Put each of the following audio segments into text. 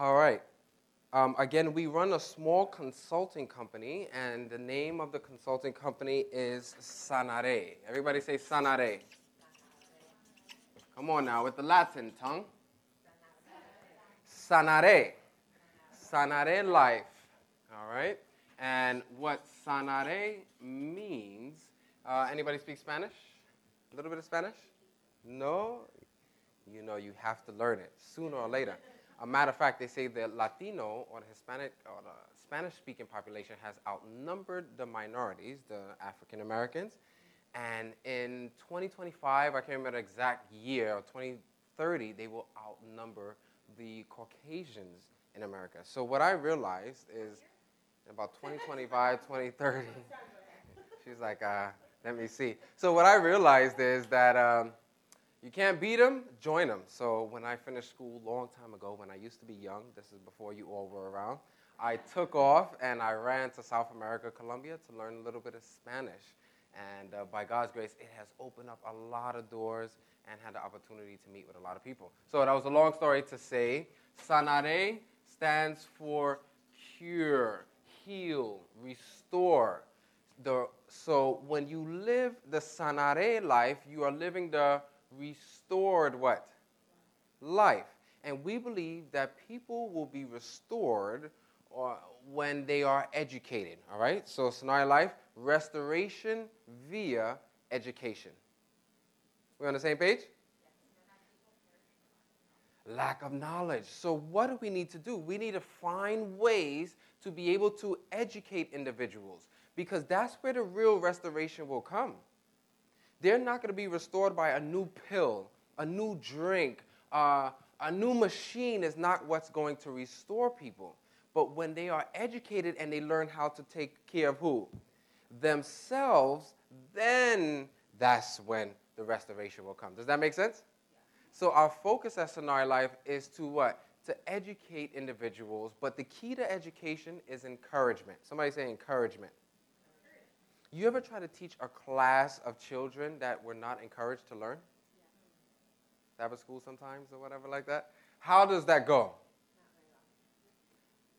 All right. Um, again, we run a small consulting company, and the name of the consulting company is Sanare. Everybody say Sanare. Come on now, with the Latin tongue. Sanare. Sanare life. All right? And what sanare means, uh, anybody speak Spanish? A little bit of Spanish? No? You know, you have to learn it sooner or later. A matter of fact, they say the Latino or the Hispanic or the Spanish speaking population has outnumbered the minorities, the African Americans. And in 2025, I can't remember the exact year, or 2030, they will outnumber the Caucasians in America. So what I realized is about 2025, 2030, she's like, uh, let me see. So what I realized is that um, you can't beat them, join them. So when I finished school long time ago, when I used to be young, this is before you all were around, I took off and I ran to South America, Colombia, to learn a little bit of Spanish. And uh, by God's grace, it has opened up a lot of doors and had the opportunity to meet with a lot of people. So that was a long story to say. Sanare stands for cure, heal, restore. The, so when you live the sanare life, you are living the restored what? Life. And we believe that people will be restored or uh, when they are educated. All right? So Sanare life, restoration via education. We on the same page? Lack of knowledge. So, what do we need to do? We need to find ways to be able to educate individuals because that's where the real restoration will come. They're not going to be restored by a new pill, a new drink, uh, a new machine is not what's going to restore people. But when they are educated and they learn how to take care of who? Themselves, then that's when the restoration will come. Does that make sense? So our focus at Sanare Life is to what? To educate individuals, but the key to education is encouragement. Somebody say encouragement. You ever try to teach a class of children that were not encouraged to learn? Sabbath school sometimes or whatever like that? How does that go?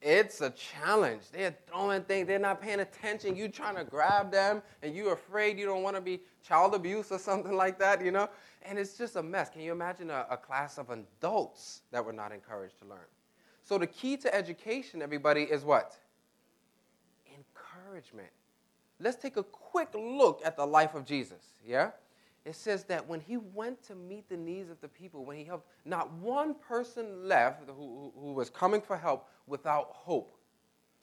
It's a challenge. They're throwing things, they're not paying attention. You trying to grab them and you're afraid you don't want to be child abuse or something like that, you know? And it's just a mess. Can you imagine a, a class of adults that were not encouraged to learn? So the key to education, everybody, is what? Encouragement. Let's take a quick look at the life of Jesus, yeah? It says that when he went to meet the needs of the people, when he helped, not one person left who, who was coming for help without hope.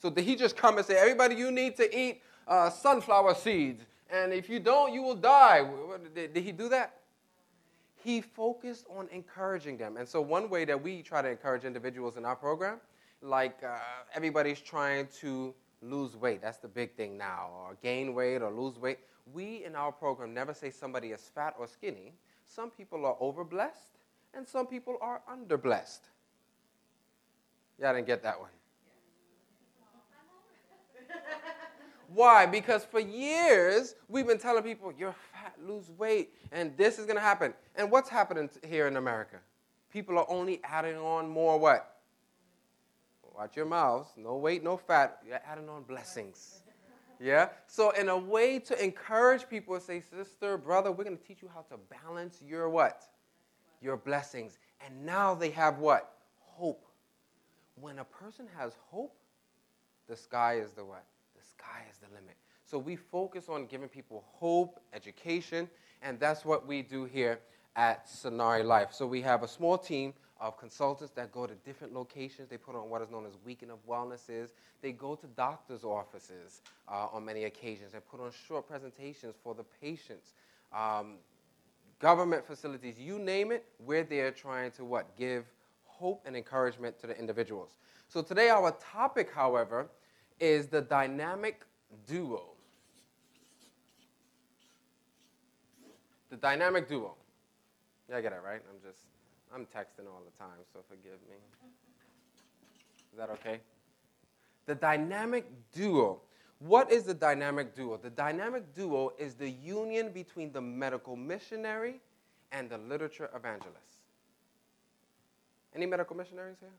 So did he just come and say, everybody, you need to eat uh, sunflower seeds, and if you don't, you will die? Did, did he do that? He focused on encouraging them. And so, one way that we try to encourage individuals in our program, like uh, everybody's trying to lose weight. That's the big thing now, or gain weight or lose weight. We in our program never say somebody is fat or skinny. Some people are overblessed, and some people are underblessed. Yeah, I didn't get that one. Why? Because for years we've been telling people, you're fat, lose weight, and this is going to happen. And what's happening here in America? People are only adding on more what? Watch your mouths. No weight, no fat. You're adding on blessings. Yeah? So, in a way to encourage people, say, sister, brother, we're going to teach you how to balance your what? Your blessings. And now they have what? Hope. When a person has hope, the sky is the what? The sky is the limit. So we focus on giving people hope, education, and that's what we do here at Sanare Life. So we have a small team of consultants that go to different locations. They put on what is known as Weekend of Wellnesses. They go to doctors' offices uh, on many occasions and put on short presentations for the patients. Um, government facilities, you name it, we're there trying to what? Give hope and encouragement to the individuals. So today our topic, however, is the dynamic duo. The dynamic duo. Yeah, I get it, right? I'm just I'm texting all the time, so forgive me. Is that okay? The dynamic duo. What is the dynamic duo? The dynamic duo is the union between the medical missionary and the literature evangelist. Any medical missionaries here?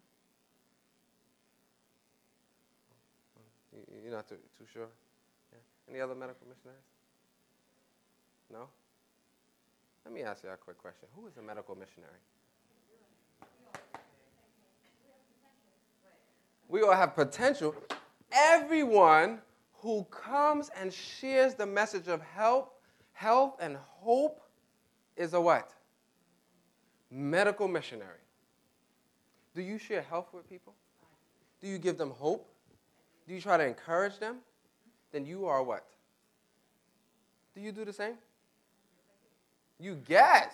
You're not too, too sure? Yeah. Any other medical missionaries? No? Let me ask you a quick question. Who is a medical missionary? We all have potential. Everyone who comes and shares the message of help, health, and hope is a what? Medical missionary. Do you share health with people? Do you give them hope? Do you try to encourage them? Then you are what? Do you do the same? You guess.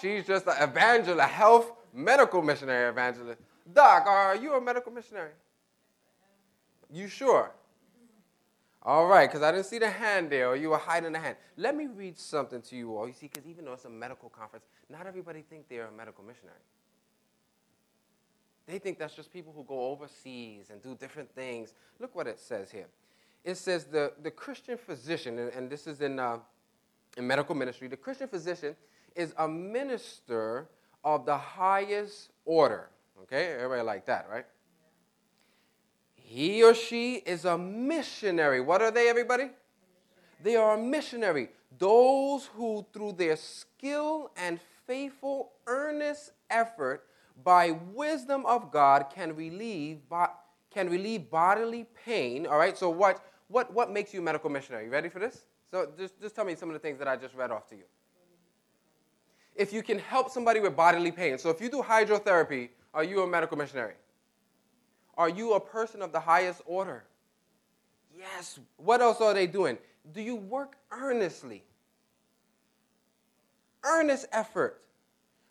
She's just an evangelist, a health medical missionary evangelist. Doc, are you a medical missionary? You sure? All right, because I didn't see the hand there, or you were hiding the hand. Let me read something to you all. You see, because even though it's a medical conference, not everybody think they're a medical missionary. They think that's just people who go overseas and do different things. Look what it says here. It says the, the Christian physician, and, and this is in, uh, in medical ministry, the Christian physician is a minister of the highest order. Okay, everybody like that, right? He or she is a missionary. What are they, everybody? They are a missionary. Those who, through their skill and faithful, earnest effort, by wisdom of God, can relieve, can relieve bodily pain. All right, so what, what, what makes you a medical missionary? You ready for this? So just, just tell me some of the things that I just read off to you. If you can help somebody with bodily pain, so if you do hydrotherapy, are you a medical missionary? Are you a person of the highest order? Yes. What else are they doing? Do you work earnestly? Earnest effort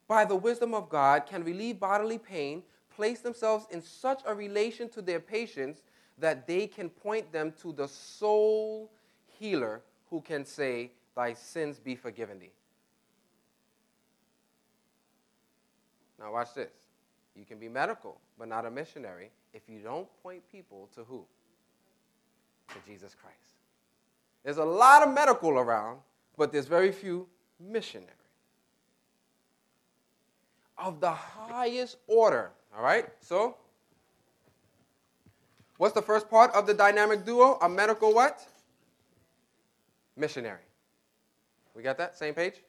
by the wisdom of God can relieve bodily pain, place themselves in such a relation to their patients that they can point them to the sole healer who can say, Thy sins be forgiven thee. Now, watch this. You can be medical, but not a missionary if you don't point people to who? To Jesus Christ. There's a lot of medical around, but there's very few missionaries. Of the highest order, all right? So, what's the first part of the dynamic duo? A medical what? Missionary. We got that? Same page?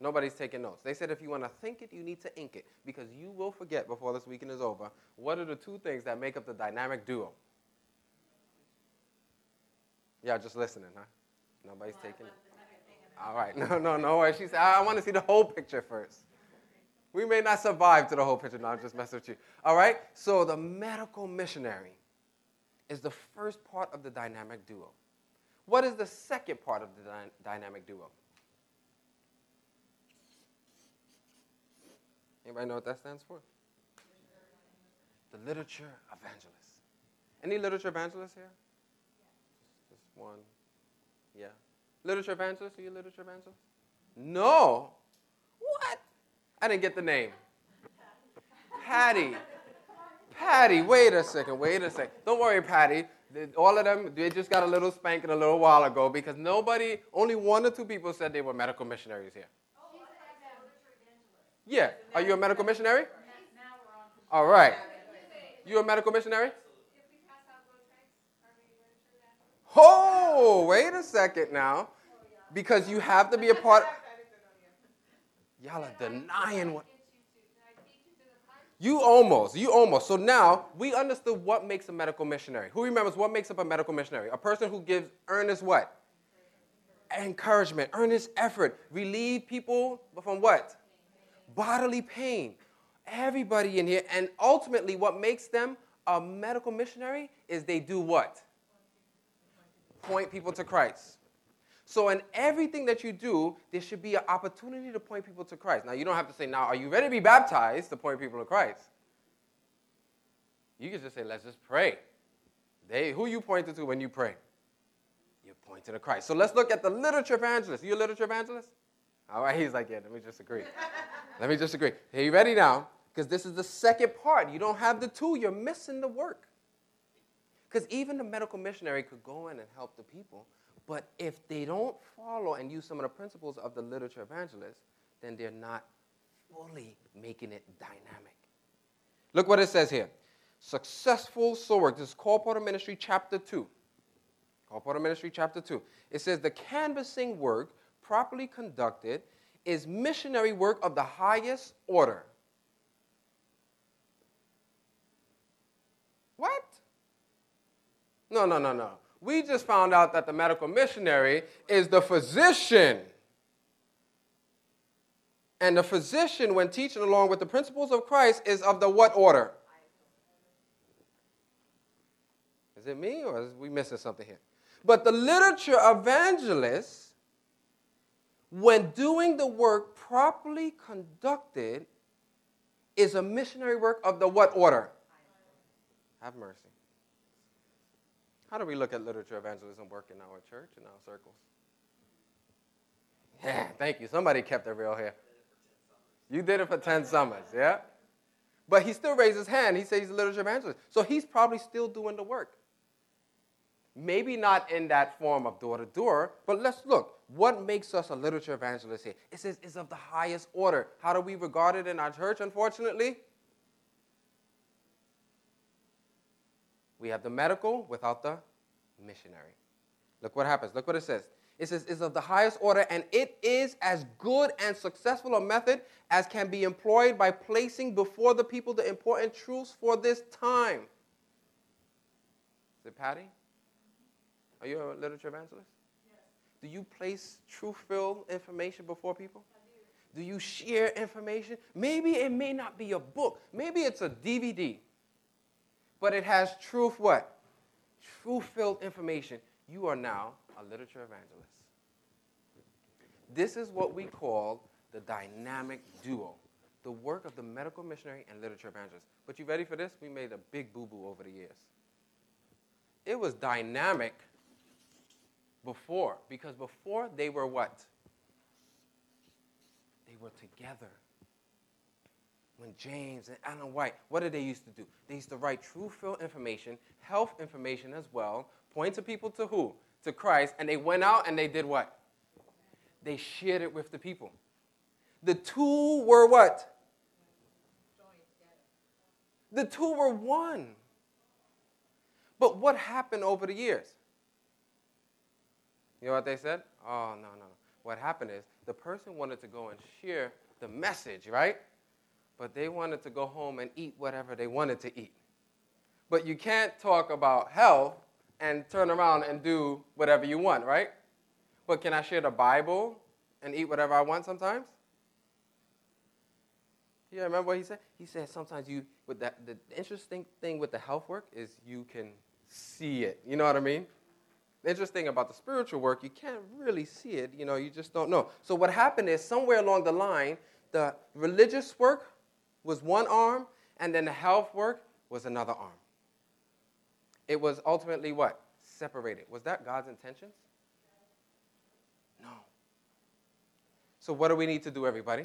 Nobody's taking notes. They said if you want to think it, you need to ink it because you will forget before this weekend is over what are the two things that make up the dynamic duo. Y'all just listening, huh? Nobody's taking it. All right, no, no, no worries. She said, I want to see the whole picture first. We may not survive to the whole picture. No, I'm just messing with you. All right, so the medical missionary is the first part of the dynamic duo. What is the second part of the dy- dynamic duo? Anybody know what that stands for? The literature evangelist. Any literature evangelists here? Just one. Yeah. Literature evangelist? Are you a literature evangelist? No. What? I didn't get the name. Patty. Patty, wait a second, wait a second. Don't worry, Patty. All of them, they just got a little spanking a little while ago because nobody, only one or two people said they were medical missionaries here. Yeah. Are you a medical missionary? All right. You a medical missionary? Oh, wait a second now. Because you have to be a part. Y'all are denying what. You almost, you almost. So now we understood what makes a medical missionary. Who remembers what makes up a medical missionary? A person who gives earnest what? Encouragement, earnest effort, relieve people from what? Bodily pain. Everybody in here. And ultimately, what makes them a medical missionary is they do what? Point people to Christ. So, in everything that you do, there should be an opportunity to point people to Christ. Now, you don't have to say, Now, are you ready to be baptized to point people to Christ? You can just say, Let's just pray. They, who you pointed to when you pray? You point to Christ. So, let's look at the literature evangelist. You a literature evangelist? All right, he's like, Yeah, let me just agree. Let me just agree. Are you ready now? Because this is the second part. You don't have the two, you're missing the work. Because even the medical missionary could go in and help the people, but if they don't follow and use some of the principles of the literature evangelist, then they're not fully making it dynamic. Look what it says here. successful soul work. This is Colporteur Ministry, chapter 2. Colporteur Ministry, chapter 2. It says, The canvassing work, properly conducted, is missionary work of the highest order. What? No, no, no, no. We just found out that the medical missionary is the physician. And the physician, when teaching along with the principles of Christ, is of the what order? Is it me or is we missing something here? But the literature evangelist, when doing the work properly conducted, is a missionary work of the what order? Have mercy. How do we look at literature evangelism work in our church, in our circles? Yeah, thank you. Somebody kept it real here. You did it for 10 summers, yeah? But he still raised his hand. He said he's a literature evangelist. So he's probably still doing the work. Maybe not in that form of door to door, but let's look. What makes us a literature evangelist here? It says it's of the highest order. How do we regard it in our church, unfortunately? We have the medical without the missionary. Look what happens. Look what it says. It says, is of the highest order, and it is as good and successful a method as can be employed by placing before the people the important truths for this time. Is it Patty? Are you a literature evangelist? Yes. Do you place truth filled information before people? Do. you share information? Maybe it may not be a book, maybe it's a DVD but it has truth what? Truth filled information. You are now a literature evangelist. This is what we call the dynamic duo the work of the medical missionary and literature evangelist. But you ready for this? We made a big boo boo over the years. It was dynamic before, because before they were what? They were together when James and Ellen White, what did they used to do? They used to write true filled information, health information as well, point to people to who? To Christ, and they went out and they did what? They shared it with the people. The two were what? The two were one. But what happened over the years? You know what they said? Oh, no, no, no. What happened is the person wanted to go and share the message, right? but they wanted to go home and eat whatever they wanted to eat. But you can't talk about health and turn around and do whatever you want, right? But can I share the Bible and eat whatever I want sometimes? Yeah, remember what he said? He said sometimes you, with that, the interesting thing with the health work is you can see it. You know what I mean? Interesting about the spiritual work, you can't really see it. You know, you just don't know. So what happened is somewhere along the line, the religious work was one arm, and then the health work was another arm. It was ultimately what? Separated. Was that God's intentions? No. So, what do we need to do, everybody?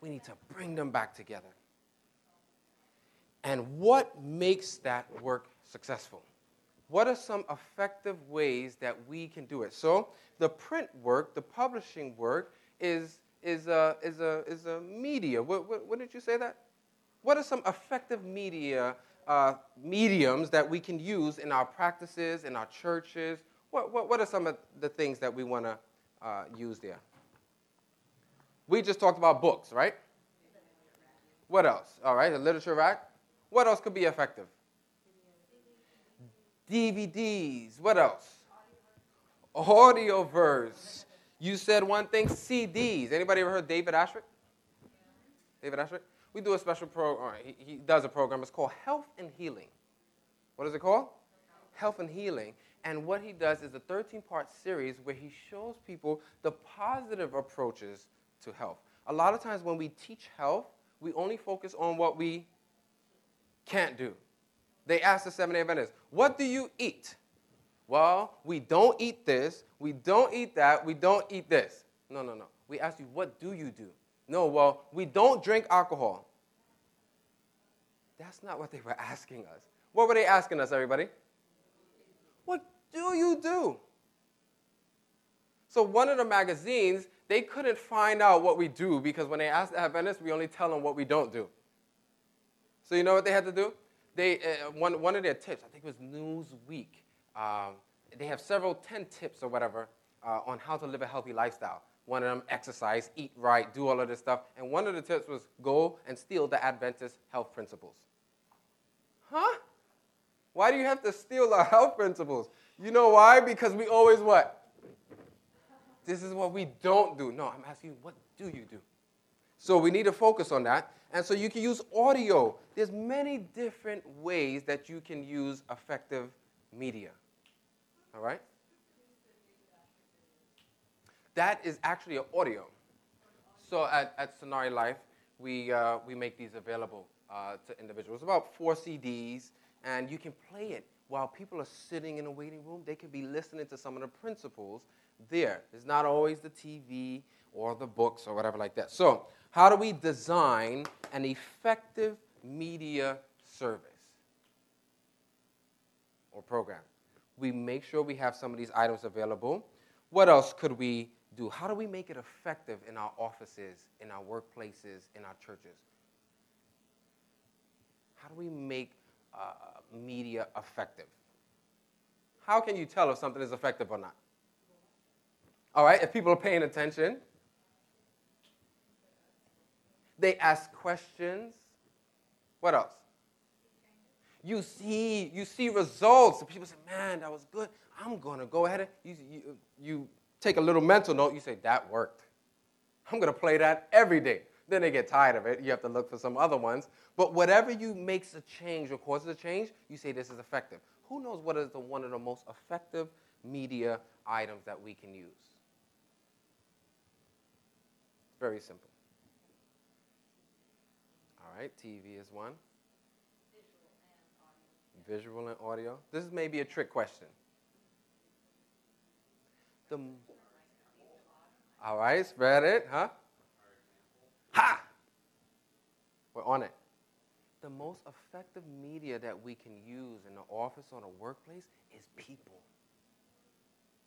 We need to bring them back together. And what makes that work successful? What are some effective ways that we can do it? So, the print work, the publishing work, is is a, is a, is a media. What, what, what did you say that? What are some effective media uh, mediums that we can use in our practices, in our churches? What, what, what are some of the things that we want to uh, use there? We just talked about books, right? What else? All right, a literature rack. What else could be effective? DVDs. What else? AudioVerse. You said one thing, CDs. Anybody ever heard David Asscherick? David Asscherick? We do a special program. He, he does a program. It's called Health and Healing. What is it called? Health and Healing. And what he does is a 13 part series where he shows people the positive approaches to health. A lot of times when we teach health, we only focus on what we can't do. They asked the seven day Adventists, What do you eat? Well, we don't eat this, we don't eat that, we don't eat this. No, no, no. We ask you, what do you do? No, well, we don't drink alcohol. That's not what they were asking us. What were they asking us, everybody? What do you do? So, one of the magazines, they couldn't find out what we do because when they ask the Adventists, we only tell them what we don't do. So you know what they had to do? They, uh, one, one of their tips, I think it was Newsweek, um, they have several 10 tips or whatever uh, on how to live a healthy lifestyle. One of them, exercise, eat right, do all of this stuff. And one of the tips was go and steal the Adventist health principles. Huh? Why do you have to steal our health principles? You know why? Because we always what? This is what we don't do. No, I'm asking you, what do you do? So we need to focus on that. And so you can use audio. There's many different ways that you can use effective media. All right? That is actually an audio. So at, at Sanare Life, we, uh, we make these available uh, to individuals. About four CDs, and you can play it while people are sitting in a waiting room. They can be listening to some of the principles there. It's not always the TV or the books or whatever like that. So, how do we design an effective media service or program? We make sure we have some of these items available. What else could we do? How do we make it effective in our offices, in our workplaces, in our churches? How do we make uh, media effective? How can you tell if something is effective or not? All right, if people are paying attention, they ask questions. What else? You see, you see results. People say, "Man, that was good. I'm gonna go ahead and you, you, you take a little mental note. You say that worked. I'm gonna play that every day. Then they get tired of it. You have to look for some other ones. But whatever you makes a change or causes a change, you say this is effective. Who knows what is the, one of the most effective media items that we can use? Very simple. All right, TV is one. Visual and audio. This is maybe a trick question. The, all right, spread it, huh? Ha! We're on it. The most effective media that we can use in the office or the workplace is people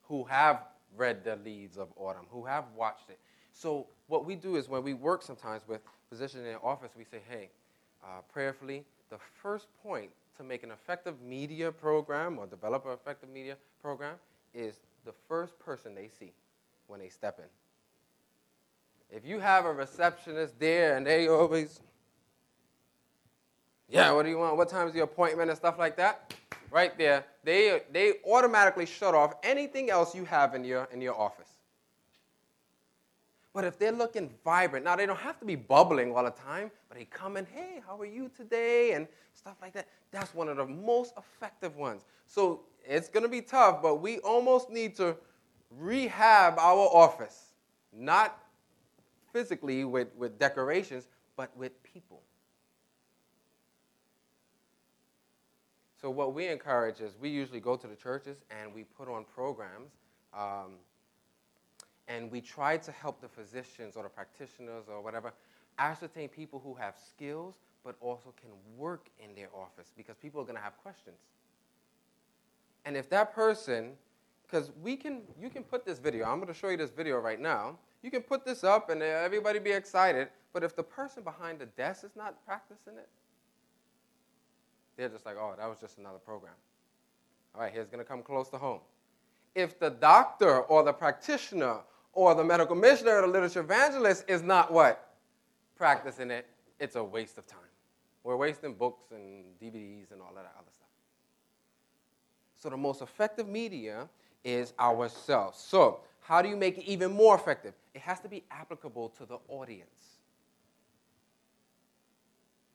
who have read the leads of autumn, who have watched it. So what we do is when we work sometimes with physicians in the office, we say, hey, uh, prayerfully, the first point to make an effective media program or develop an effective media program is the first person they see when they step in. If you have a receptionist there and they always, yeah, what do you want? What time is the appointment and stuff like that? Right there, they, they automatically shut off anything else you have in your, in your office. But if they're looking vibrant, now they don't have to be bubbling all the time, but they come in, hey, how are you today? And stuff like that. That's one of the most effective ones. So it's going to be tough, but we almost need to rehab our office, not physically with, with decorations, but with people. So, what we encourage is we usually go to the churches and we put on programs. Um, and we try to help the physicians or the practitioners or whatever ascertain people who have skills but also can work in their office because people are going to have questions. And if that person, because we can, you can put this video, I'm going to show you this video right now. You can put this up and everybody be excited, but if the person behind the desk is not practicing it, they're just like, oh, that was just another program. All right, here's going to come close to home. If the doctor or the practitioner or the medical missionary or the literature evangelist is not what? Practicing it, it's a waste of time. We're wasting books and DVDs and all that other stuff. So the most effective media is ourselves. So how do you make it even more effective? It has to be applicable to the audience.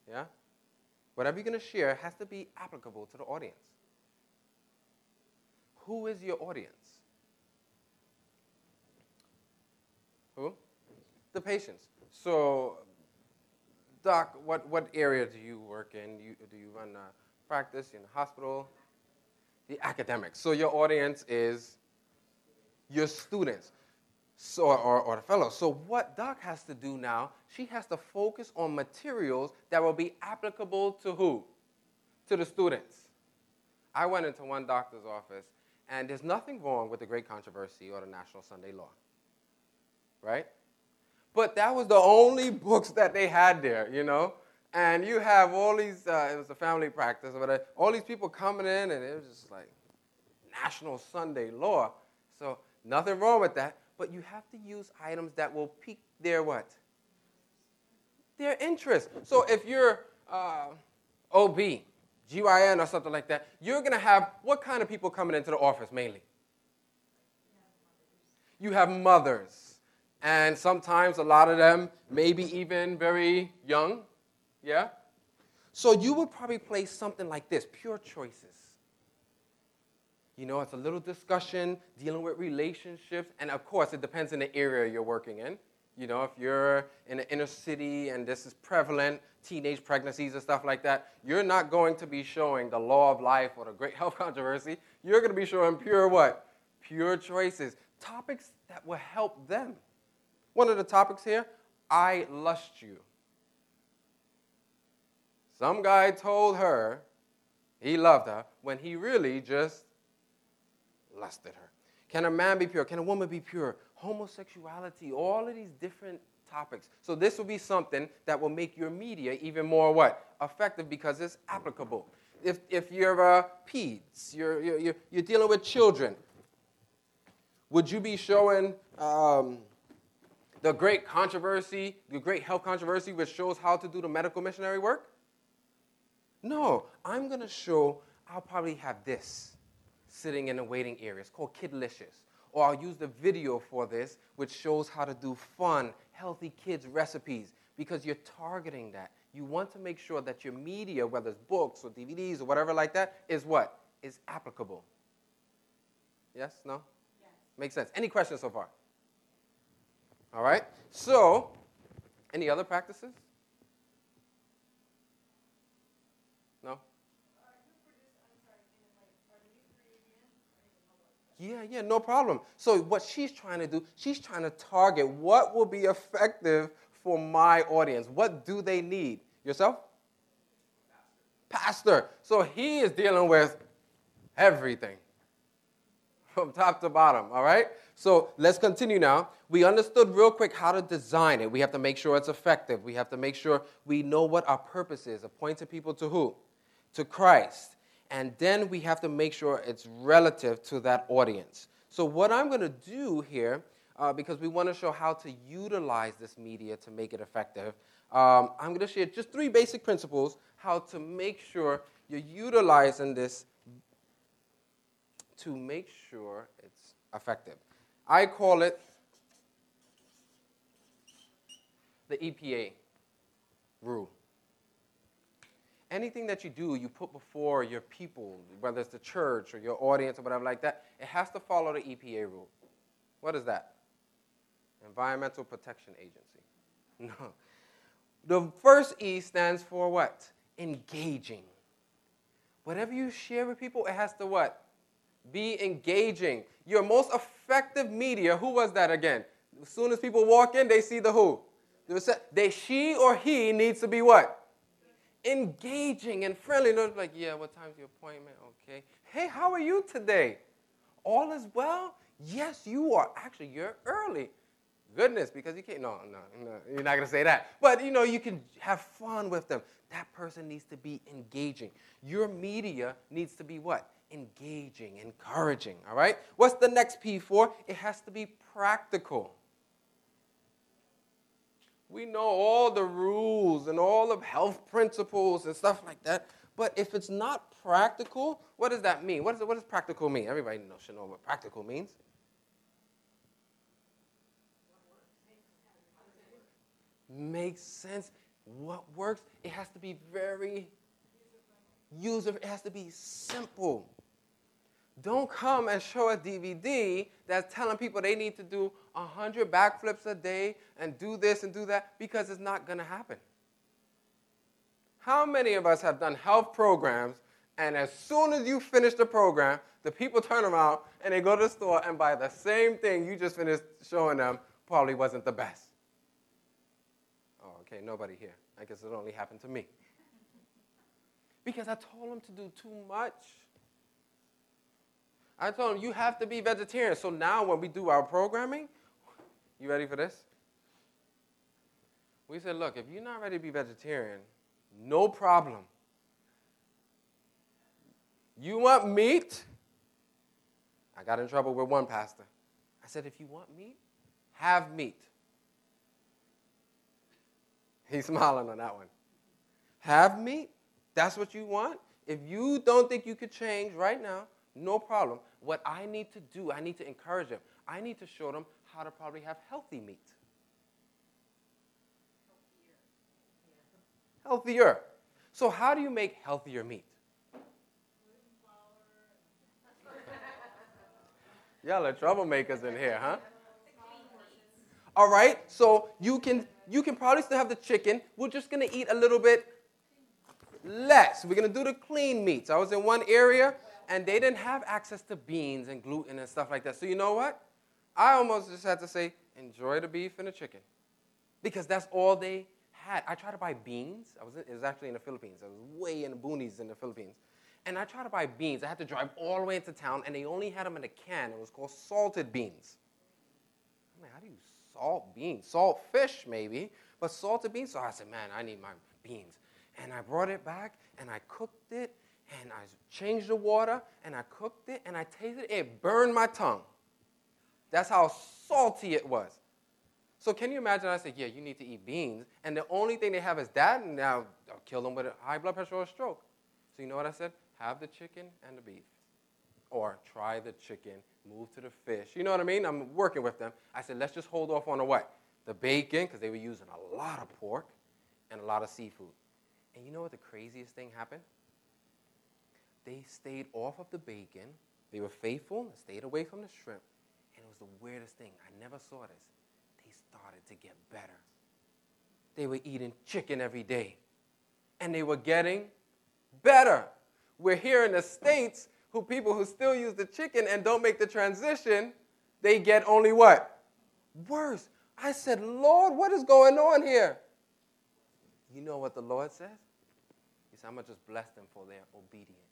Yeah? Whatever you're going to share has to be applicable to the audience. Who is your audience? Who? The patients. So, doc, what, what area do you work in? You, do you run a practice in a hospital? The academics. So your audience is your students so, or, or the fellows. So what doc has to do now, she has to focus on materials that will be applicable to who? To the students. I went into one doctor's office, and there's nothing wrong with the Great Controversy or the National Sunday Law right? But that was the only books that they had there, you know? And you have all these, uh, it was a family practice, but all these people coming in, and it was just like National Sunday Law. So nothing wrong with that, but you have to use items that will pique their what? Their interest. So if you're uh, OB, GYN, or something like that, you're going to have what kind of people coming into the office mainly? You have mothers. And sometimes a lot of them, maybe even very young. Yeah? So you would probably play something like this pure choices. You know, it's a little discussion dealing with relationships. And of course, it depends on the area you're working in. You know, if you're in the inner city and this is prevalent, teenage pregnancies and stuff like that, you're not going to be showing the law of life or the great health controversy. You're going to be showing pure what? Pure choices. Topics that will help them. One of the topics here, I lust you. Some guy told her he loved her when he really just lusted her. Can a man be pure? Can a woman be pure? homosexuality, all of these different topics. So this will be something that will make your media even more what? Effective because it's applicable. If, if you're a peds, you're, you're, you're dealing with children, would you be showing um, the great controversy, the great health controversy, which shows how to do the medical missionary work? No, I'm going to show, I'll probably have this sitting in the waiting area. It's called Kidlicious or I'll use the video for this, which shows how to do fun, healthy kids recipes, because you're targeting that. You want to make sure that your media, whether it's books or DVDs or whatever like that, is what? Is applicable. Yes? No? Yes. Makes sense. Any questions so far? All right. So, any other practices? No? Yeah, yeah, no problem. So, what she's trying to do, she's trying to target what will be effective for my audience. What do they need? Yourself? Pastor. So, he is dealing with everything from top to bottom, all right? So, let's continue now. We understood real quick how to design it. We have to make sure it's effective. We have to make sure we know what our purpose is. Appointing people to who? To Christ and then we have to make sure it's relative to that audience. So, what I'm going to do here, uh, because we want to show how to utilize this media to make it effective, um, I'm going to share just three basic principles how to make sure you're utilizing this to make sure it's effective. I call it the EPA rule anything that you do, you put before your people, whether it's the church or your audience or whatever like that, it has to follow the EPA rule. What is that? Environmental Protection Agency. No. The first E stands for what? Engaging. Whatever you share with people, it has to what? Be engaging. Your most effective media, who was that again? As soon as people walk in, they see the who. They, she or he needs to be what? engaging and friendly. Not like, yeah, what time's your appointment? Okay. Hey, how are you today? All is well? Yes, you are. Actually, you're early. Goodness, because you can't, no, no, no, you're not going to say that. But, you know, you can have fun with them. That person needs to be engaging. Your media needs to be what? Engaging, encouraging, all right? What's the next P for? It has to be practical. We know all the rules and all of health principles and stuff like that. But if it's not practical, what does that mean? What, is what does practical mean? Everybody knows, should know what practical means. Makes sense. What works? It has to be very user. It has to be simple. Don't come and show a DVD that's telling people they need to do 100 backflips a day and do this and do that because it's not going to happen. How many of us have done health programs and as soon as you finish the program, the people turn around and they go to the store and buy the same thing you just finished showing them probably wasn't the best? Oh, okay, nobody here. I guess it only happened to me. Because I told them to do too much. I told him, you have to be vegetarian. So now when we do our programming, you ready for this? We said, look, if you're not ready to be vegetarian, No problem. You want meat? I got in trouble with one pastor. I said, if you want meat, have meat. He's smiling on that one. Have meat? That's what you want? If you don't think you could change right now, no problem. What I need to do, I need to encourage them. I need to show them how to probably have healthy meat. Healthier. So, how do you make healthier meat? Y'all are troublemakers in here, huh? All right, so you can you can probably still have the chicken. We're just gonna eat a little bit less. We're gonna do the clean meats. I was in one area and they didn't have access to beans and gluten and stuff like that. So you know what? I almost just had to say, enjoy the beef and the chicken, because that's all they had. I tried to buy beans. I was in, it was actually in the Philippines. I was way in the boonies in the Philippines. And I tried to buy beans. I had to drive all the way into town, and they only had them in a can. It was called salted beans. I'm like, how do you salt beans? Salt fish, maybe, but salted beans? So I said, man, I need my beans. And I brought it back, and I cooked it, and I changed the water, and I cooked it, and I tasted it. It burned my tongue. That's how salty it was. So can you imagine? I said, yeah, you need to eat beans, and the only thing they have is that, and now I'll kill them with a high blood pressure or a stroke. So you know what I said? have the chicken and the beef. Or try the chicken, move to the fish. You know what I mean? I'm working with them. I said, let's just hold off on the what? The bacon, because they were using a lot of pork and a lot of seafood. And you know what the craziest thing happened? They stayed off of the bacon. They were faithful and stayed away from the shrimp. And it was the weirdest thing. I never saw this. They started to get better. They were eating chicken every day. And they were getting better. We're here in the States who people who still use the chicken and don't make the transition, they get only what? Worse. I said, Lord, what is going on here? You know what the Lord says? He said, I'm going to just bless them for their obedience.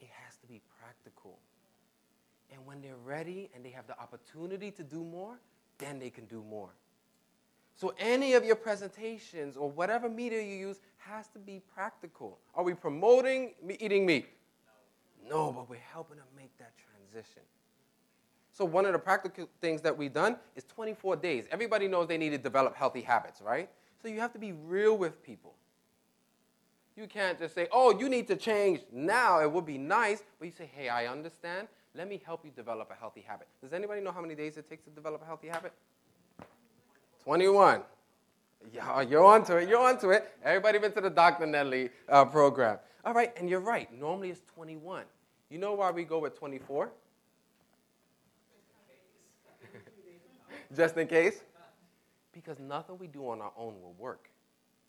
It has to be practical. And when they're ready and they have the opportunity to do more, then they can do more. So any of your presentations or whatever media you use has to be practical. Are we promoting eating meat? No. no, but we're helping them make that transition. So one of the practical things that we've done is 24 days. Everybody knows they need to develop healthy habits, right? So you have to be real with people. You can't just say, oh, you need to change now. It would be nice. But you say, hey, I understand. Let me help you develop a healthy habit. Does anybody know how many days it takes to develop a healthy habit? 21. Yeah, you're onto it. You're onto it. Everybody been to the Dr. Nedley uh, program. All right, and you're right. Normally it's 21. You know why we go with 24? Just in case? Because nothing we do on our own will work.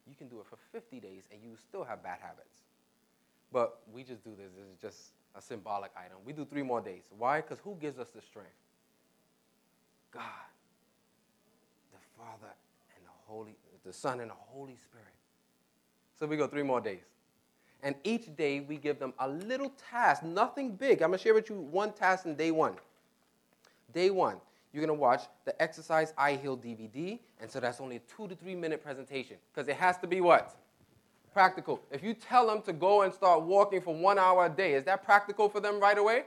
You can do it for 50 days and you still have bad habits. But we just do this. This is just a symbolic item. We do three more days. Why? Because who gives us the strength? God. The Father, and the Holy, the Son, and the Holy Spirit. So we go three more days. And each day we give them a little task, nothing big. I'm going to share with you one task in day one. Day one, you're going to watch the Exercise I Heal DVD. And so that's only a two to three minute presentation because it has to be what? Practical. If you tell them to go and start walking for one hour a day, is that practical for them right away?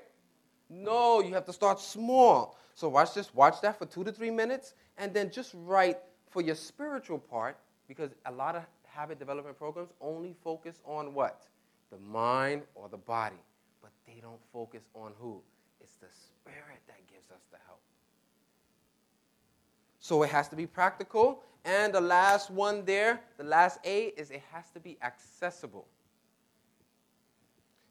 No, you have to start small. So watch this, watch that for two to three minutes, and then just write for your spiritual part, because a lot of habit development programs only focus on what? The mind or the body. But they don't focus on who? It's the spirit that gives us the help. So it has to be practical. And the last one there, the last A, is it has to be accessible.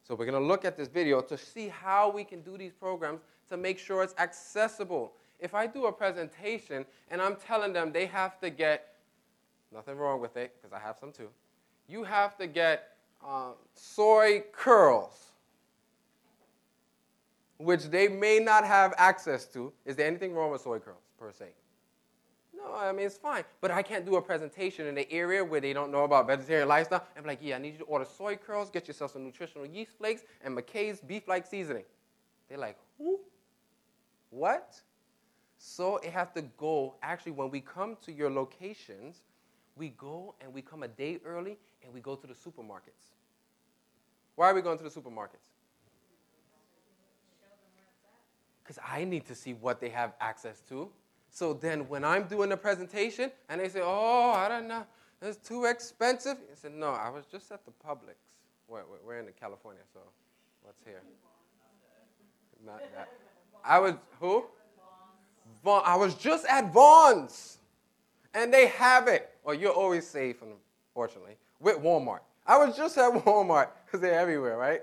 So we're going to look at this video to see how we can do these programs to make sure it's accessible. If I do a presentation and I'm telling them they have to get, nothing wrong with it, because I have some too, you have to get uh, soy curls, which they may not have access to. Is there anything wrong with soy curls, per se? No, I mean, it's fine. But I can't do a presentation in the area where they don't know about vegetarian lifestyle. I'm like, yeah, I need you to order soy curls, get yourself some nutritional yeast flakes, and McKay's beef like seasoning. They're like, who? What? So it has to go, actually, when we come to your locations, we go and we come a day early and we go to the supermarkets. Why are we going to the supermarkets? Because I need to see what they have access to. So then when I'm doing the presentation and they say, oh, I don't know, it's too expensive. I said, no, I was just at the Publix. We're, we're in California, so what's here? Not that. I was, who? Vons. I was just at Vons and they have it. Well, you're always safe, unfortunately, with Walmart. I was just at Walmart because they're everywhere, right?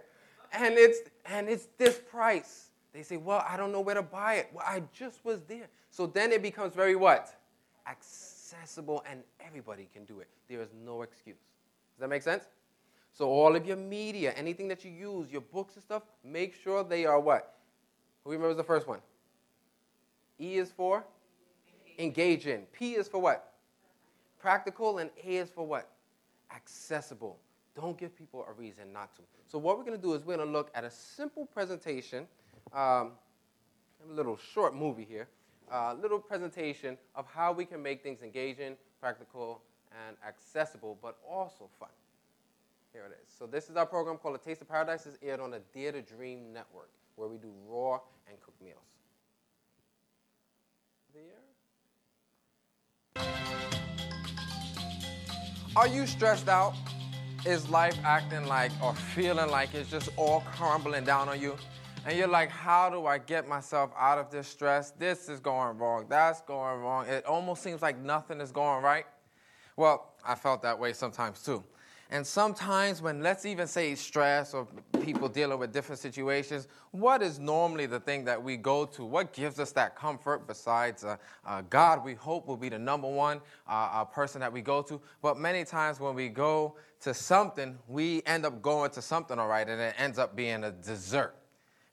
And it's and it's this price. They say, well, I don't know where to buy it. Well, I just was there. So then it becomes very what? Accessible and everybody can do it. There is no excuse. Does that make sense? So all of your media, anything that you use, your books and stuff, make sure they are what? Who remembers the first one? E is for engage in. P is for what? Practical, and A is for what? Accessible. Don't give people a reason not to. So, what we're going to do is we're going to look at a simple presentation, um, a little short movie here, a uh, little presentation of how we can make things engaging, practical, and accessible, but also fun. Here it is. So, this is our program called A Taste of Paradise. It's aired on the Dare to Dream Network, where we do raw and cooked meals. There. Are you stressed out? Is life acting like or feeling like it's just all crumbling down on you? And you're like, how do I get myself out of this stress? This is going wrong. That's going wrong. It almost seems like nothing is going right. Well, I felt that way sometimes too. And sometimes, when let's even say stress or people dealing with different situations, what is normally the thing that we go to? What gives us that comfort besides uh, uh, God, we hope will be the number one uh, person that we go to? But many times when we go to something, we end up going to something, all right, and it ends up being a dessert.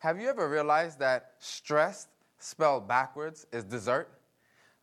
Have you ever realized that stress spelled backwards is dessert?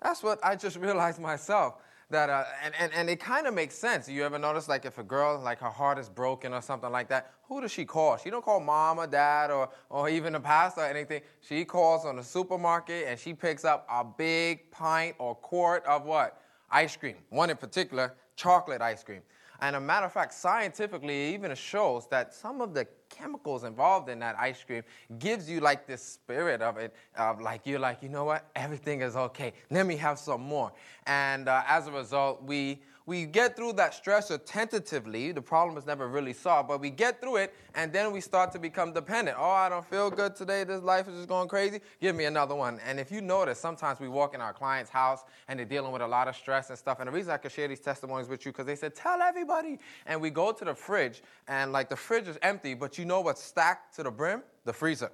That's what I just realized myself that, uh, and, and, and it kind of makes sense. You ever notice, like, if a girl, like, her heart is broken or something like that, who does she call? She don't call mom or dad or, or even a pastor or anything. She calls on the supermarket and she picks up a big pint or quart of what? Ice cream. One in particular, chocolate ice cream. And a matter of fact, scientifically, it even shows that some of the chemicals involved in that ice cream gives you like this spirit of it, of like you're like, you know what, everything is okay. Let me have some more. And uh, as a result, we we get through that stressor tentatively. The problem is never really solved, but we get through it, and then we start to become dependent. Oh, I don't feel good today. This life is just going crazy. Give me another one. And if you notice, sometimes we walk in our client's house and they're dealing with a lot of stress and stuff. And the reason I could share these testimonies with you because they said, "Tell everybody." And we go to the fridge, and like the fridge is empty, but you know what's stacked to the brim? The freezer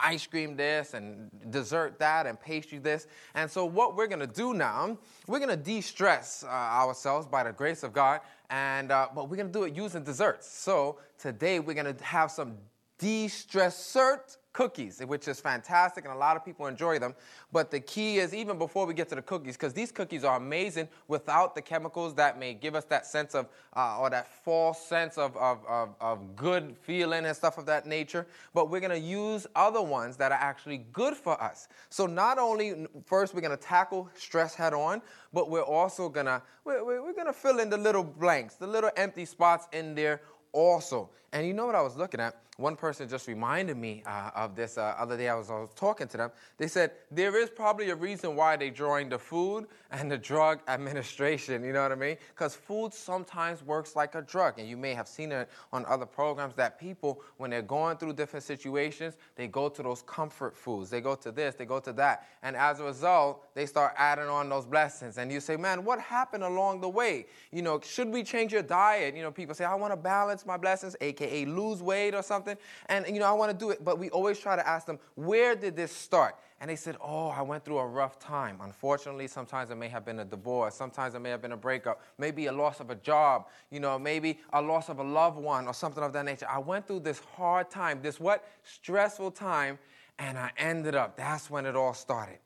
ice cream this and dessert that and pastry this. And so, what we're to do now, we're to de stress uh, ourselves by the grace of God, and, uh, but we're to do it using desserts. So, today we're to have some de stressert cookies, which is fantastic, and a lot of people enjoy them. But the key is, even before we get to the cookies, because these cookies are amazing without the chemicals that may give us that sense of, uh, or that false sense of, of, of, of good feeling and stuff of that nature. But we're to use other ones that are actually good for us. So not only, first, we're to tackle stress head on, but we're also to, we're, we're to fill in the little blanks, the little empty spots in there also. And you know what I was looking at? One person just reminded me uh, of this uh, other day. I was, I was talking to them. They said there is probably a reason why they joined the Food and the Drug Administration. You know what I mean? Because food sometimes works like a drug, and you may have seen it on other programs that people, when they're going through different situations, they go to those comfort foods. They go to this, they go to that, and as a result, they start adding on those blessings. And you say, "Man, what happened along the way? You know, should we change your diet?" You know, people say, "I want to balance my blessings," aka lose weight or something. And, you know, I want to do it. But we always try to ask them, where did this start? And they said, oh, I went through a rough time. Unfortunately, sometimes it may have been a divorce. Sometimes it may have been a breakup. Maybe a loss of a job. You know, maybe a loss of a loved one or something of that nature. I went through this hard time, this what? Stressful time. And I ended up, that's when it all started.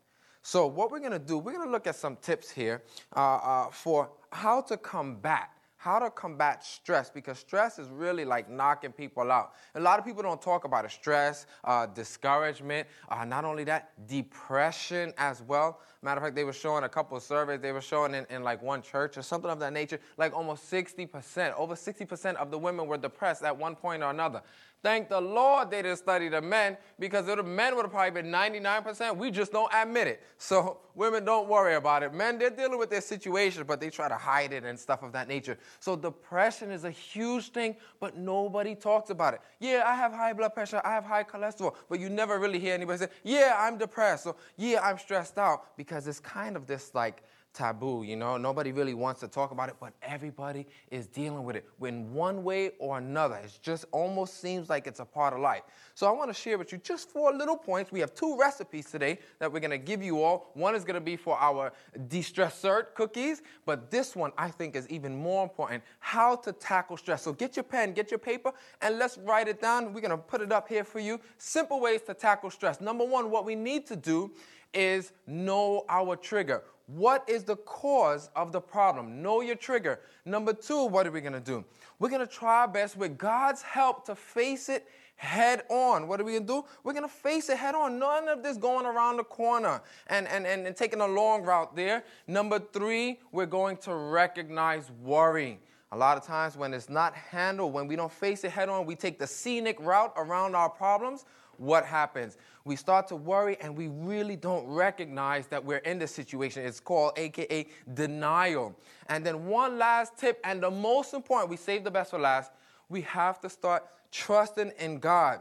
So, what we're to do, we're to look at some tips here uh, uh, for how to combat how to combat stress because stress is really like knocking people out. A lot of people don't talk about it stress, uh, discouragement, uh, not only that, depression as well. Matter of fact, they were showing a couple of surveys, they were showing in, in like one church or something of that nature, like almost 60%, over 60% of the women were depressed at one point or another. Thank the Lord they didn't study the men because the men would have probably been 99%, we just don't admit it. So women don't worry about it. Men, they're dealing with their situation, but they try to hide it and stuff of that nature. So depression is a huge thing, but nobody talks about it. Yeah, I have high blood pressure, I have high cholesterol, but you never really hear anybody say, yeah, I'm depressed, or yeah, I'm stressed out, because it's kind of this like, taboo, you know. Nobody really wants to talk about it, but everybody is dealing with it in one way or another. It just almost seems like it's a part of life. So I want to share with you just four little points. We have two recipes today that we're going to give you all. One is going to be for our de-stressert cookies, but this one I think is even more important, how to tackle stress. So get your pen, get your paper, and let's write it down. We're going to put it up here for you. Simple ways to tackle stress. Number one, what we need to do is know our trigger. What is the cause of the problem? Know your trigger. Number two, what are we to do? We're to try our best with God's help to face it head on. What are we to do? We're to face it head on. None of this going around the corner and, and, and, and taking a long route there. Number three, we're going to recognize worry. A lot of times when it's not handled, when we don't face it head on, we take the scenic route around our problems what happens? We start to worry and we really don't recognize that we're in this situation. It's called AKA denial. And then, one last tip, and the most important, we save the best for last, we have to start trusting in God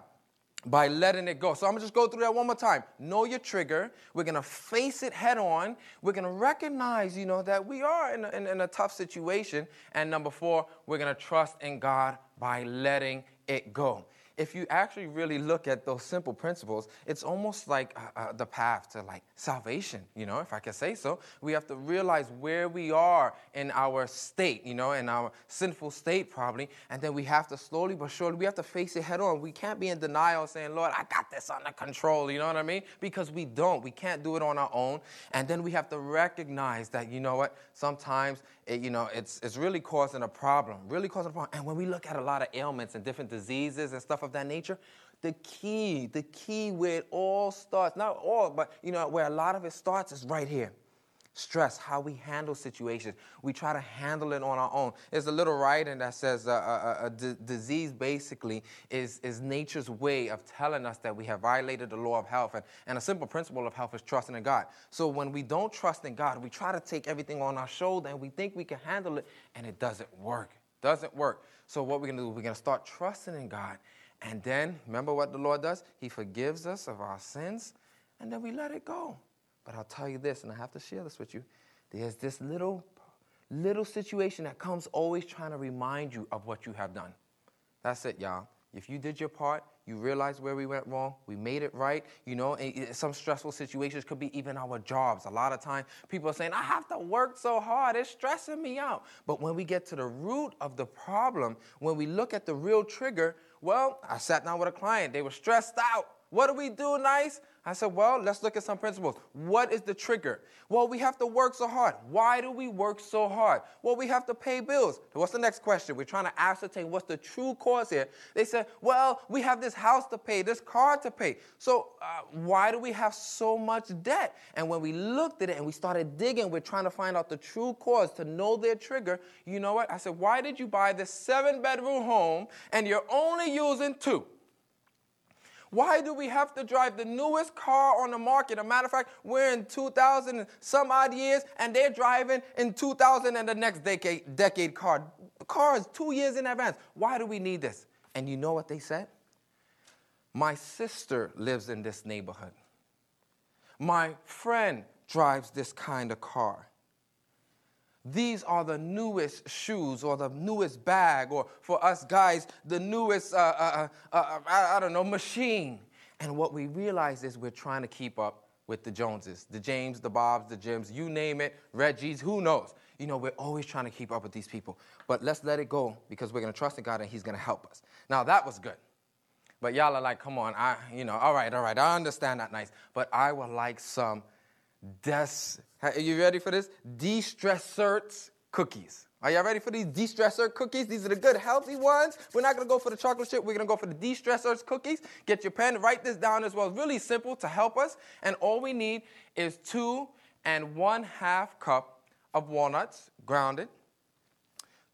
by letting it go. So I'm gonna just go through that one more time. Know your trigger. We're gonna face it head on. We're gonna recognize, you know, that we are in a, in, in a tough situation. And number four, we're gonna trust in God by letting it go if you actually really look at those simple principles, it's almost like uh, uh, the path to like salvation, you know, if I can say so. We have to realize where we are in our state, you know, in our sinful state probably, and then we have to slowly but surely, we have to face it head on. We can't be in denial saying, Lord, I got this under control, you know what I mean? Because we don't. We can't do it on our own. And then we have to recognize that, you know what, sometimes, it, you know, it's, it's really causing a problem, really causing a problem. And when we look at a lot of ailments and different diseases and stuff of that nature, the key, the key where it all starts, not all, but you know, where a lot of it starts is right here. Stress, how we handle situations. We try to handle it on our own. There's a little writing that says uh, uh, uh, d- disease basically is, is nature's way of telling us that we have violated the law of health. And, and a simple principle of health is trusting in God. So when we don't trust in God, we try to take everything on our shoulder and we think we can handle it, and it doesn't work. Doesn't work. So what we're gonna do, we're gonna start trusting in God and then, remember what the Lord does? He forgives us of our sins, and then we let it go. But I'll tell you this, and I have to share this with you. There's this little, little situation that comes always trying to remind you of what you have done. That's it, y'all. If you did your part, you realize where we went wrong, we made it right. You know, some stressful situations could be even our jobs. A lot of time, people are saying, I have to work so hard, it's stressing me out. But when we get to the root of the problem, when we look at the real trigger, well, I sat down with a client. They were stressed out. What do we do nice? I said, well, let's look at some principles. What is the trigger? Well, we have to work so hard. Why do we work so hard? Well, we have to pay bills. What's the next question? We're trying to ascertain what's the true cause here. They said, well, we have this house to pay, this car to pay. So uh, why do we have so much debt? And when we looked at it and we started digging, we're trying to find out the true cause to know their trigger. You know what? I said, why did you buy this seven bedroom home and you're only using two? Why do we have to drive the newest car on the market? A matter of fact, we're in 2000 and some odd years, and they're driving in 2000 and the next decade, decade car. Cars two years in advance. Why do we need this? And you know what they said? My sister lives in this neighborhood. My friend drives this kind of car these are the newest shoes or the newest bag, or for us guys, the newest, uh, uh, uh, uh, I, I don't know, machine. And what we realize is we're trying to keep up with the Joneses, the James, the Bobs, the Jims, you name it, Reggie's, who knows? You know, we're always trying to keep up with these people. But let's let it go because we're going to trust in God and He's going to help us. Now, that was good. But y'all are like, come on, I, you know, all right, all right, I understand that nice. But I would like some des, are you ready for this? De-stressert cookies. Are y'all ready for these de-stressor cookies? These are the good, healthy ones. We're not gonna go for the chocolate chip. We're gonna go for the de-stressors cookies. Get your pen, write this down as well. It's really simple to help us. And all we need is two and one half cup of walnuts, grounded,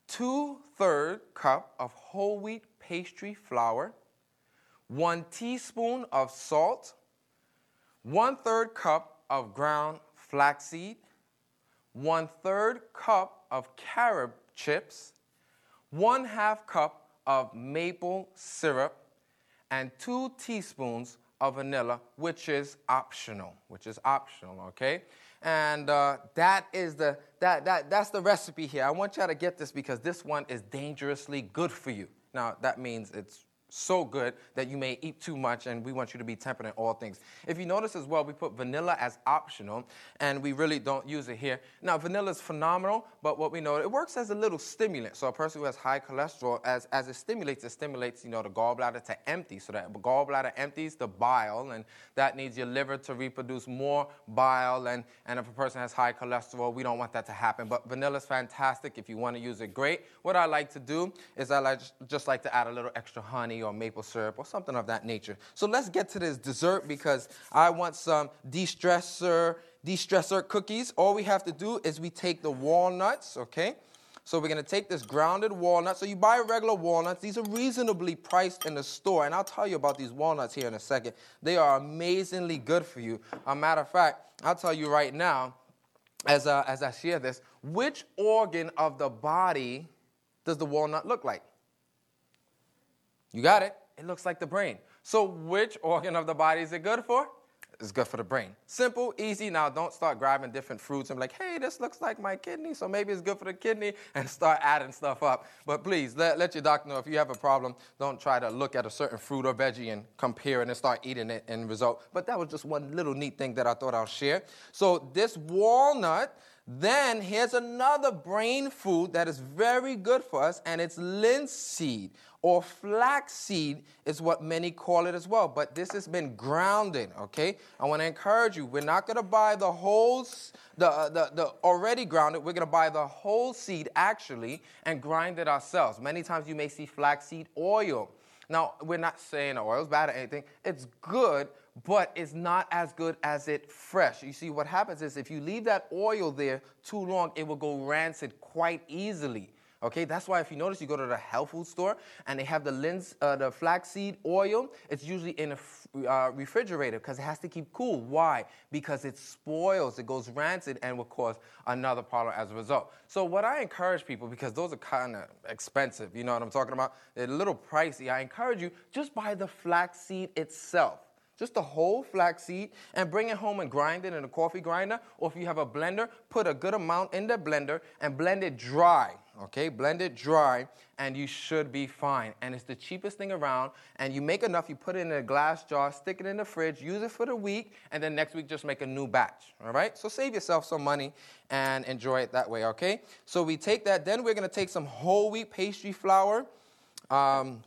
two third cup of whole wheat pastry flour, one teaspoon of salt, one third cup of ground flaxseed, one third cup of carob chips, one half cup of maple syrup, and two teaspoons of vanilla, which is optional, which is optional, okay? And uh, that is the, that, that, that's the recipe here. I want y'all to get this because this one is dangerously good for you. Now, that means it's so good that you may eat too much, and we want you to be temperate in all things. If you notice as well, we put vanilla as optional, and we really don't use it here. Now, vanilla is phenomenal, but what we know, it works as a little stimulant. So a person who has high cholesterol, as, as it stimulates, it stimulates, you know, the gallbladder to empty. So that gallbladder empties the bile, and that needs your liver to reproduce more bile. And, and if a person has high cholesterol, we don't want that to happen. But vanilla is fantastic. If you want to use it, great. What I like to do is I like, just like to add a little extra honey or maple syrup or something of that nature. So let's get to this dessert because I want some de-stressor, de-stressor cookies. All we have to do is we take the walnuts, okay? So we're to take this grounded walnut. So you buy regular walnuts. These are reasonably priced in the store. And I'll tell you about these walnuts here in a second. They are amazingly good for you. A matter of fact, I'll tell you right now, as, uh, as I share this, which organ of the body does the walnut look like? You got it? It looks like the brain. So, which organ of the body is it good for? It's good for the brain. Simple, easy. Now, don't start grabbing different fruits and like, hey, this looks like my kidney, so maybe it's good for the kidney, and start adding stuff up. But please, let, let your doctor know if you have a problem, don't try to look at a certain fruit or veggie and compare it and start eating it and result. But that was just one little neat thing that I thought I'll share. So, this walnut, then here's another brain food that is very good for us, and it's linseed or flaxseed is what many call it as well. But this has been grounded, okay? I want to encourage you. We're not going to buy the whole, the, uh, the, the already grounded. We're going to buy the whole seed actually and grind it ourselves. Many times you may see flaxseed oil. Now, we're not saying oil is bad or anything. It's good, but it's not as good as it fresh. You see, what happens is if you leave that oil there too long, it will go rancid quite easily. Okay, that's why if you notice, you go to the health food store and they have the lens, uh, the flaxseed oil. It's usually in a uh, refrigerator because it has to keep cool. Why? Because it spoils, it goes rancid, and will cause another problem as a result. So what I encourage people, because those are kind of expensive, you know what I'm talking about? They're a little pricey. I encourage you just buy the flaxseed itself just the whole flaxseed, and bring it home and grind it in a coffee grinder. Or if you have a blender, put a good amount in the blender and blend it dry okay? Blend it dry, and you should be fine. And it's the cheapest thing around. And you make enough, you put it in a glass jar, stick it in the fridge, use it for the week, and then next week just make a new batch, all right? So save yourself some money and enjoy it that way, okay? So we take that, then we're gonna take some whole wheat pastry flour. Um,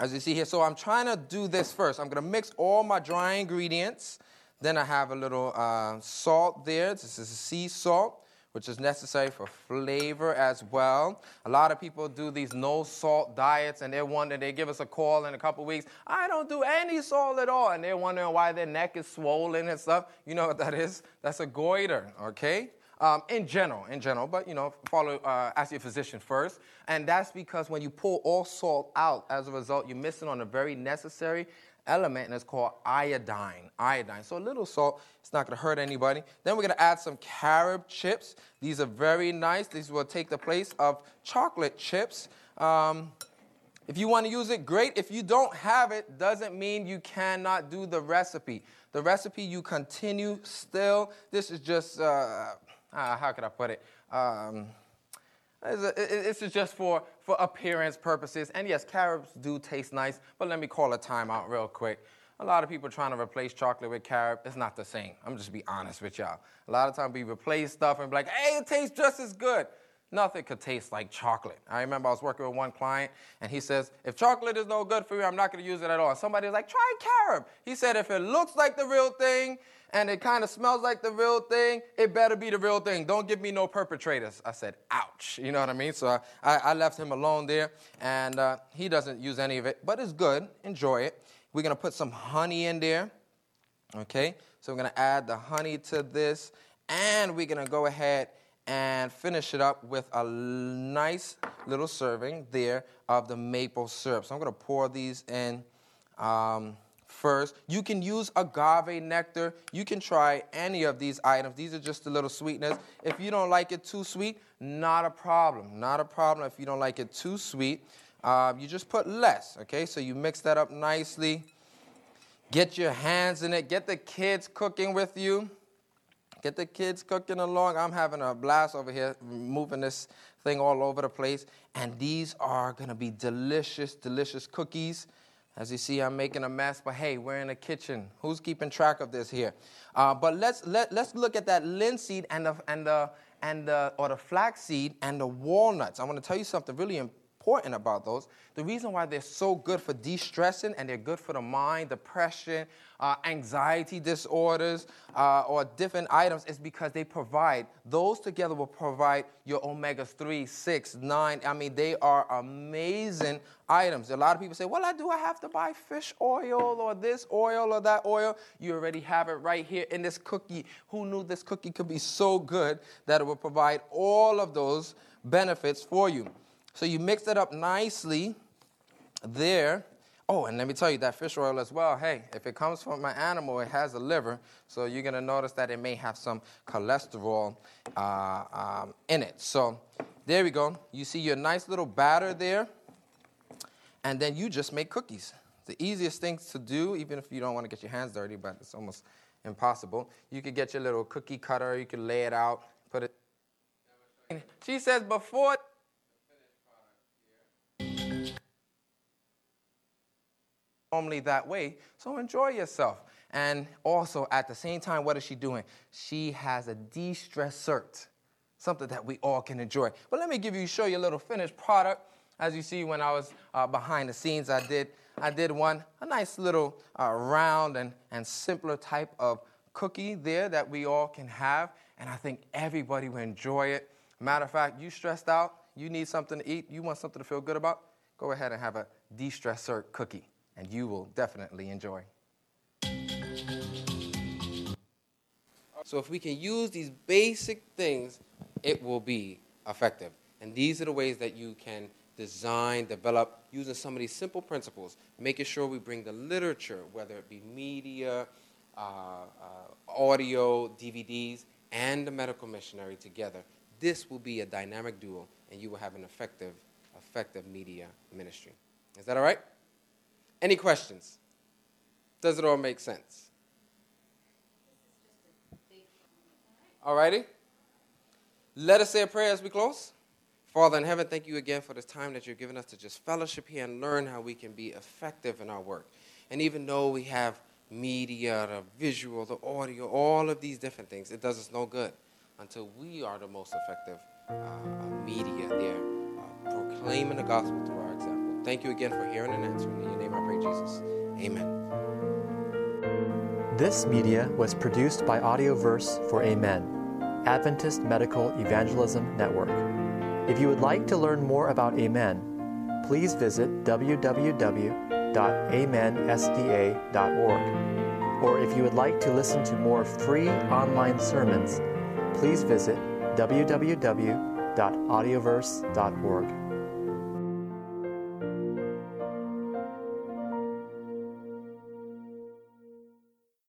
as you see here, so I'm trying to do this first. I'm gonna mix all my dry ingredients. Then I have a little uh, salt there. This is sea salt which is necessary for flavor as well. A lot of people do these no salt diets and they're wondering, they give us a call in a couple weeks, I don't do any salt at all. And they're wondering why their neck is swollen and stuff. You know what that is? That's a goiter, okay? Um, in general, in general, but you know, follow, uh, ask your physician first. And that's because when you pull all salt out, as a result, you're missing on a very necessary element, and it's called iodine. Iodine. So a little salt, it's not going to hurt anybody. Then we're going to add some carob chips. These are very nice. These will take the place of chocolate chips. Um, if you want to use it, great. If you don't have it, doesn't mean you cannot do the recipe. The recipe you continue still. This is just, uh, uh, how could I put it? Um, this is just for, for appearance purposes. And yes, carobs do taste nice, but let me call a timeout real quick. A lot of people trying to replace chocolate with carob. It's not the same. I'm just be honest with y'all. A lot of times we replace stuff and be like, hey, it tastes just as good. Nothing could taste like chocolate. I remember I was working with one client, and he says, If chocolate is no good for you, I'm not going to use it at all. And somebody was like, Try carob. He said, If it looks like the real thing and it kind of smells like the real thing, it better be the real thing. Don't give me no perpetrators. I said, Ouch. You know what I mean? So I, I left him alone there, and uh, he doesn't use any of it, but it's good. Enjoy it. We're to put some honey in there. Okay? So we're to add the honey to this, and we're to go ahead and finish it up with a nice little serving there of the maple syrup. So I'm going to pour these in um, first. You can use agave nectar. You can try any of these items. These are just a little sweetness. If you don't like it too sweet, not a problem. Not a problem if you don't like it too sweet. Uh, you just put less, okay? So you mix that up nicely. Get your hands in it. Get the kids cooking with you. Get the kids cooking along. I'm having a blast over here, moving this thing all over the place. And these are to be delicious, delicious cookies. As you see, I'm making a mess, but hey, we're in the kitchen. Who's keeping track of this here? Uh, but let's let, let's look at that linseed and the and the and the or the flaxseed and the walnuts. I want to tell you something really important about those. The reason why they're so good for de stressing and they're good for the mind, depression, uh, anxiety disorders, uh, or different items is because they provide, those together will provide your omega 3, 6, 9. I mean, they are amazing items. A lot of people say, well, I do I have to buy fish oil or this oil or that oil? You already have it right here in this cookie. Who knew this cookie could be so good that it will provide all of those benefits for you? So you mix it up nicely there. Oh, and let me tell you that fish oil as well. Hey, if it comes from an animal, it has a liver, so you're gonna notice that it may have some cholesterol uh, um, in it. So there we go. You see your nice little batter there, and then you just make cookies. The easiest thing to do, even if you don't want to get your hands dirty, but it's almost impossible. You could get your little cookie cutter. You could lay it out, put it. She says before normally that way. So enjoy yourself. And also, at the same time, what is she doing? She has a de stressor, something that we all can enjoy. But let me give you, show you a little finished product. As you see, when I was uh, behind the scenes, I did, I did one, a nice little uh, round and, and simpler type of cookie there that we all can have. And I think everybody will enjoy it. Matter of fact, you stressed out, you need something to eat, you want something to feel good about, go ahead and have a de stressor cookie and you will definitely enjoy. So, if we can use these basic things, it will be effective. And these are the ways that you can design, develop, using some of these simple principles, making sure we bring the literature, whether it be media, uh, uh, audio, DVDs, and the medical missionary together. This will be a dynamic duo, and you will have an effective, effective media ministry. Is that all right? Any questions? Does it all make sense? All righty. Let us say a prayer as we close. Father in heaven, thank you again for this time that you're giving us to just fellowship here and learn how we can be effective in our work. And even though we have media, the visual, the audio, all of these different things, it does us no good until we are the most effective uh, media there, uh, proclaiming the gospel our example. Thank you again for hearing and answering. In your name I pray, Jesus. Amen. This media was produced by AudioVerse for AMEN, Adventist Medical Evangelism Network. If you would like to learn more about AMEN, please visit www.amensda.org. Or if you would like to listen to more free online sermons, please visit www.audioverse.org.